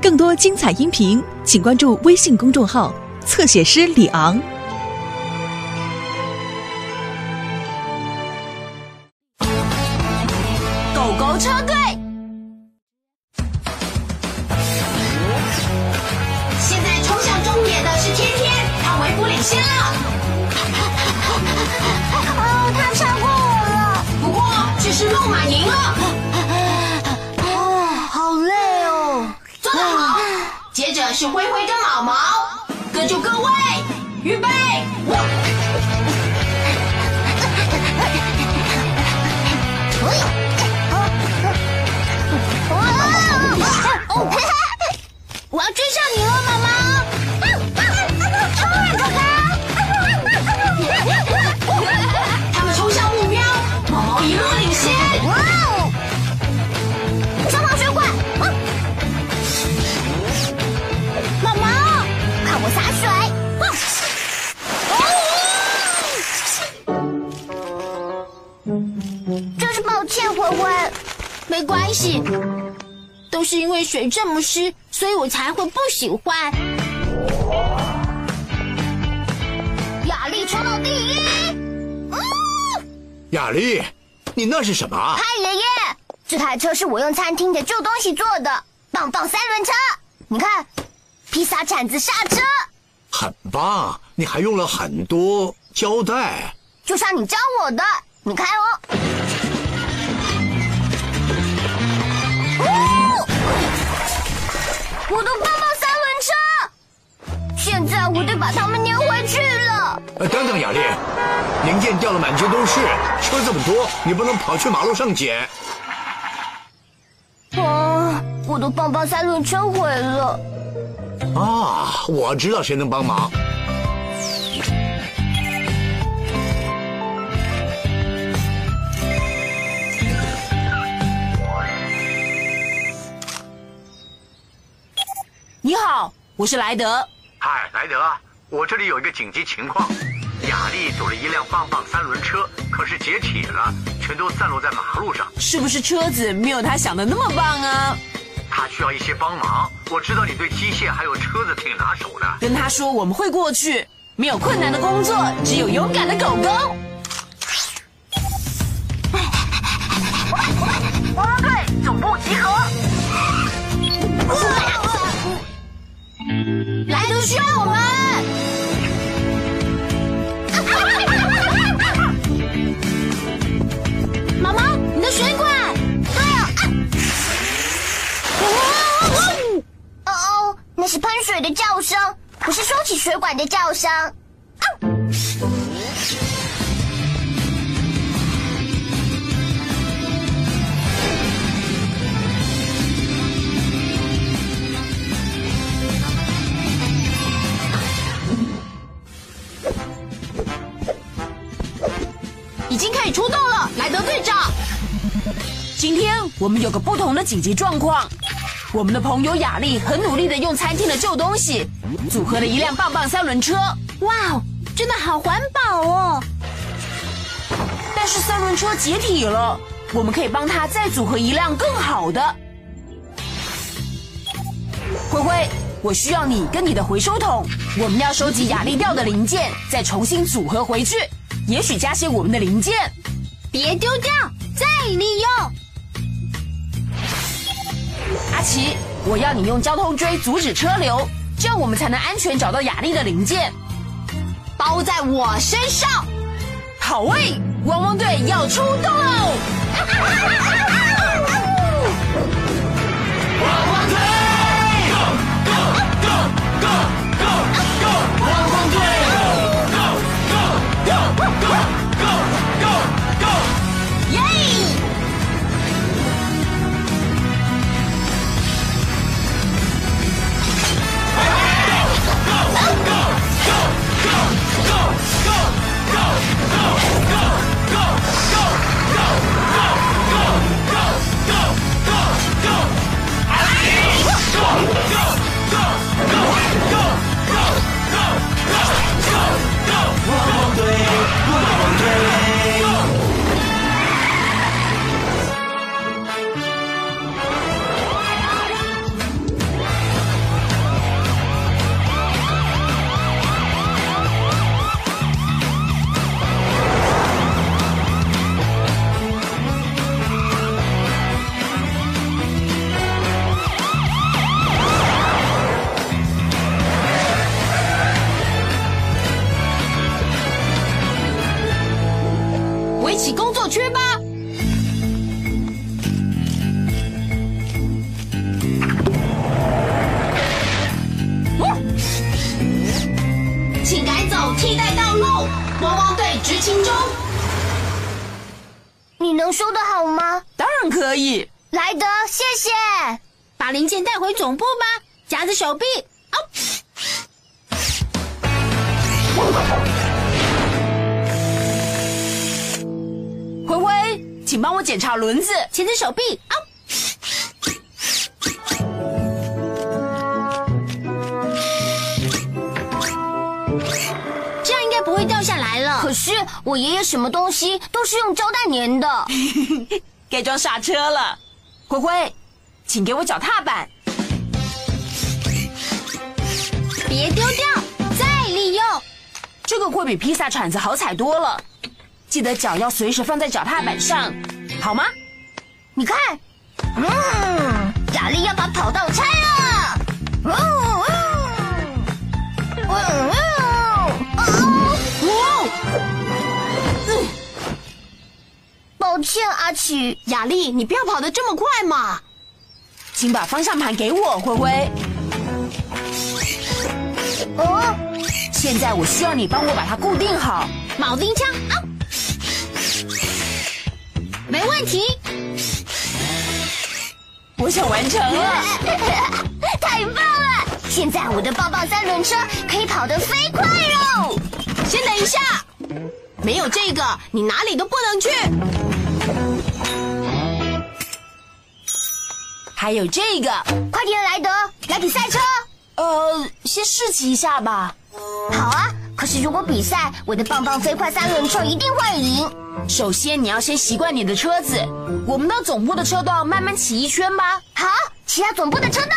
更多精彩音频，请关注微信公众号“侧写师李昂”。狗狗车队，现在冲向终点的是天天，他微服领先了。哦，他超过我了，不过这是路马赢了，是灰灰跟毛毛，各就各位，预备，我。没关系，都是因为水这么湿，所以我才会不喜欢。雅丽冲到第一！嗯雅丽，你那是什么啊？嗨，爷爷，这台车是我用餐厅的旧东西做的，棒棒三轮车。你看，披萨铲子刹车，很棒，你还用了很多胶带。就像你教我的。你看哦。哦我得把它们粘回去了。呃，等等，雅丽，零件掉了满街都是，车这么多，你不能跑去马路上捡。啊，我的棒棒三轮车毁了。啊，我知道谁能帮忙。你好，我是莱德。嗨，莱德，我这里有一个紧急情况，雅丽走了一辆棒棒三轮车，可是解体了，全都散落在马路上。是不是车子没有他想的那么棒啊？他需要一些帮忙。我知道你对机械还有车子挺拿手的。跟他说我们会过去，没有困难的工作，只有勇敢的狗狗。需要我们。毛毛，你的水管。对啊。哦哦，那是喷水的叫声，不是收起水管的叫声。今天我们有个不同的紧急状况，我们的朋友雅丽很努力的用餐厅的旧东西组合了一辆棒棒三轮车，哇哦，真的好环保哦！但是三轮车解体了，我们可以帮他再组合一辆更好的。灰灰，我需要你跟你的回收桶，我们要收集雅丽掉的零件，再重新组合回去，也许加些我们的零件。别丢掉，再利用。阿奇，我要你用交通锥阻止车流，这样我们才能安全找到雅丽的零件。包在我身上。好喂，汪汪队要出动喽！魔王队执勤中。你能修的好吗？当然可以。莱德，谢谢。把零件带回总部吧，夹着手臂。啊。灰灰，请帮我检查轮子、前置手臂。啊。可是我爷爷什么东西都是用胶带粘的。该装刹车了。灰灰，请给我脚踏板。别丢掉，再利用。这个会比披萨铲子好踩多了。记得脚要随时放在脚踏板上，好吗？你看，嗯，雅丽要把跑道拆了。哦哦哦抱歉，阿奇。雅丽，你不要跑得这么快嘛！请把方向盘给我，灰灰。哦，现在我需要你帮我把它固定好。铆钉枪，啊，没问题。我想完成了。太棒了！现在我的抱抱三轮车可以跑得飞快喽。先等一下，没有这个，你哪里都不能去。还有这个，快点，莱德，来比赛车。呃，先试骑一下吧。好啊，可是如果比赛，我的棒棒飞快三轮车一定会赢。首先，你要先习惯你的车子。我们到总部的车道慢慢骑一圈吧。好，骑到总部的车道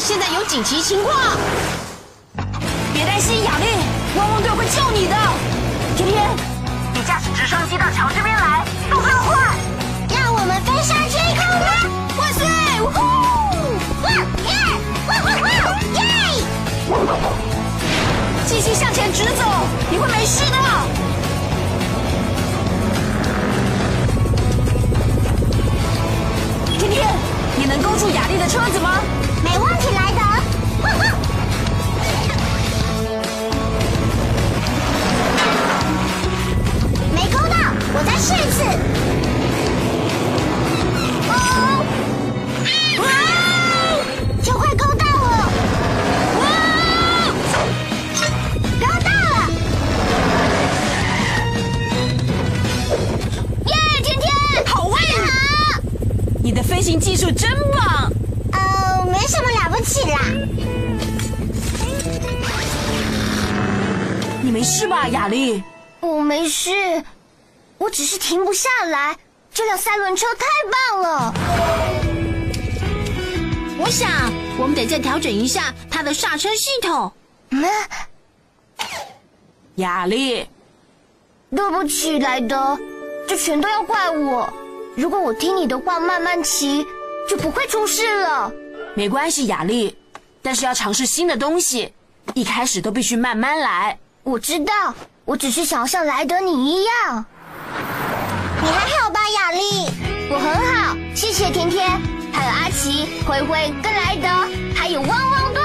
现在有紧急情况，别担心，雅丽，汪汪队会救你的。天天，你驾驶直升机到桥这边来，没什么了不起啦。你没事吧，雅丽？我没事，我只是停不下来。这辆三轮车太棒了。我想我们得再调整一下它的刹车系统。嗯，雅丽，对不起，莱德，这全都要怪我。如果我听你的话，慢慢骑，就不会出事了。没关系，雅丽，但是要尝试新的东西，一开始都必须慢慢来。我知道，我只是想要像莱德你一样。你还好吧，雅丽？我很好，谢谢甜甜，还有阿奇、灰灰跟莱德，还有汪汪队，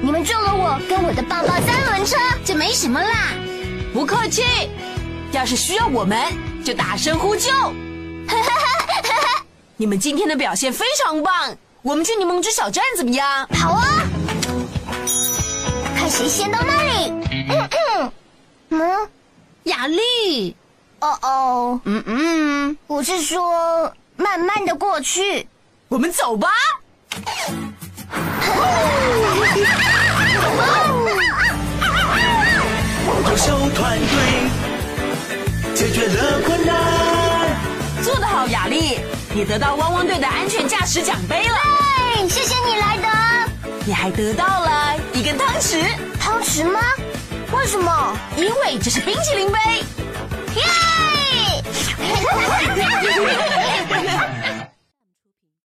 你们救了我跟我的棒棒三轮车。就没什么啦。不客气，要是需要我们，就大声呼救。你们今天的表现非常棒，我们去柠檬汁小站怎么样？好啊，看谁先到那里。嗯嗯嗯，雅丽，哦哦，嗯嗯，我是说，慢慢的过去。我们走吧。优秀团队解决了困难。做得好，雅丽，也得到汪汪队的安全驾驶奖杯了。耶谢谢你莱德你还得到了一根汤匙。汤匙吗？为什么？因为这是冰淇淋杯。耶！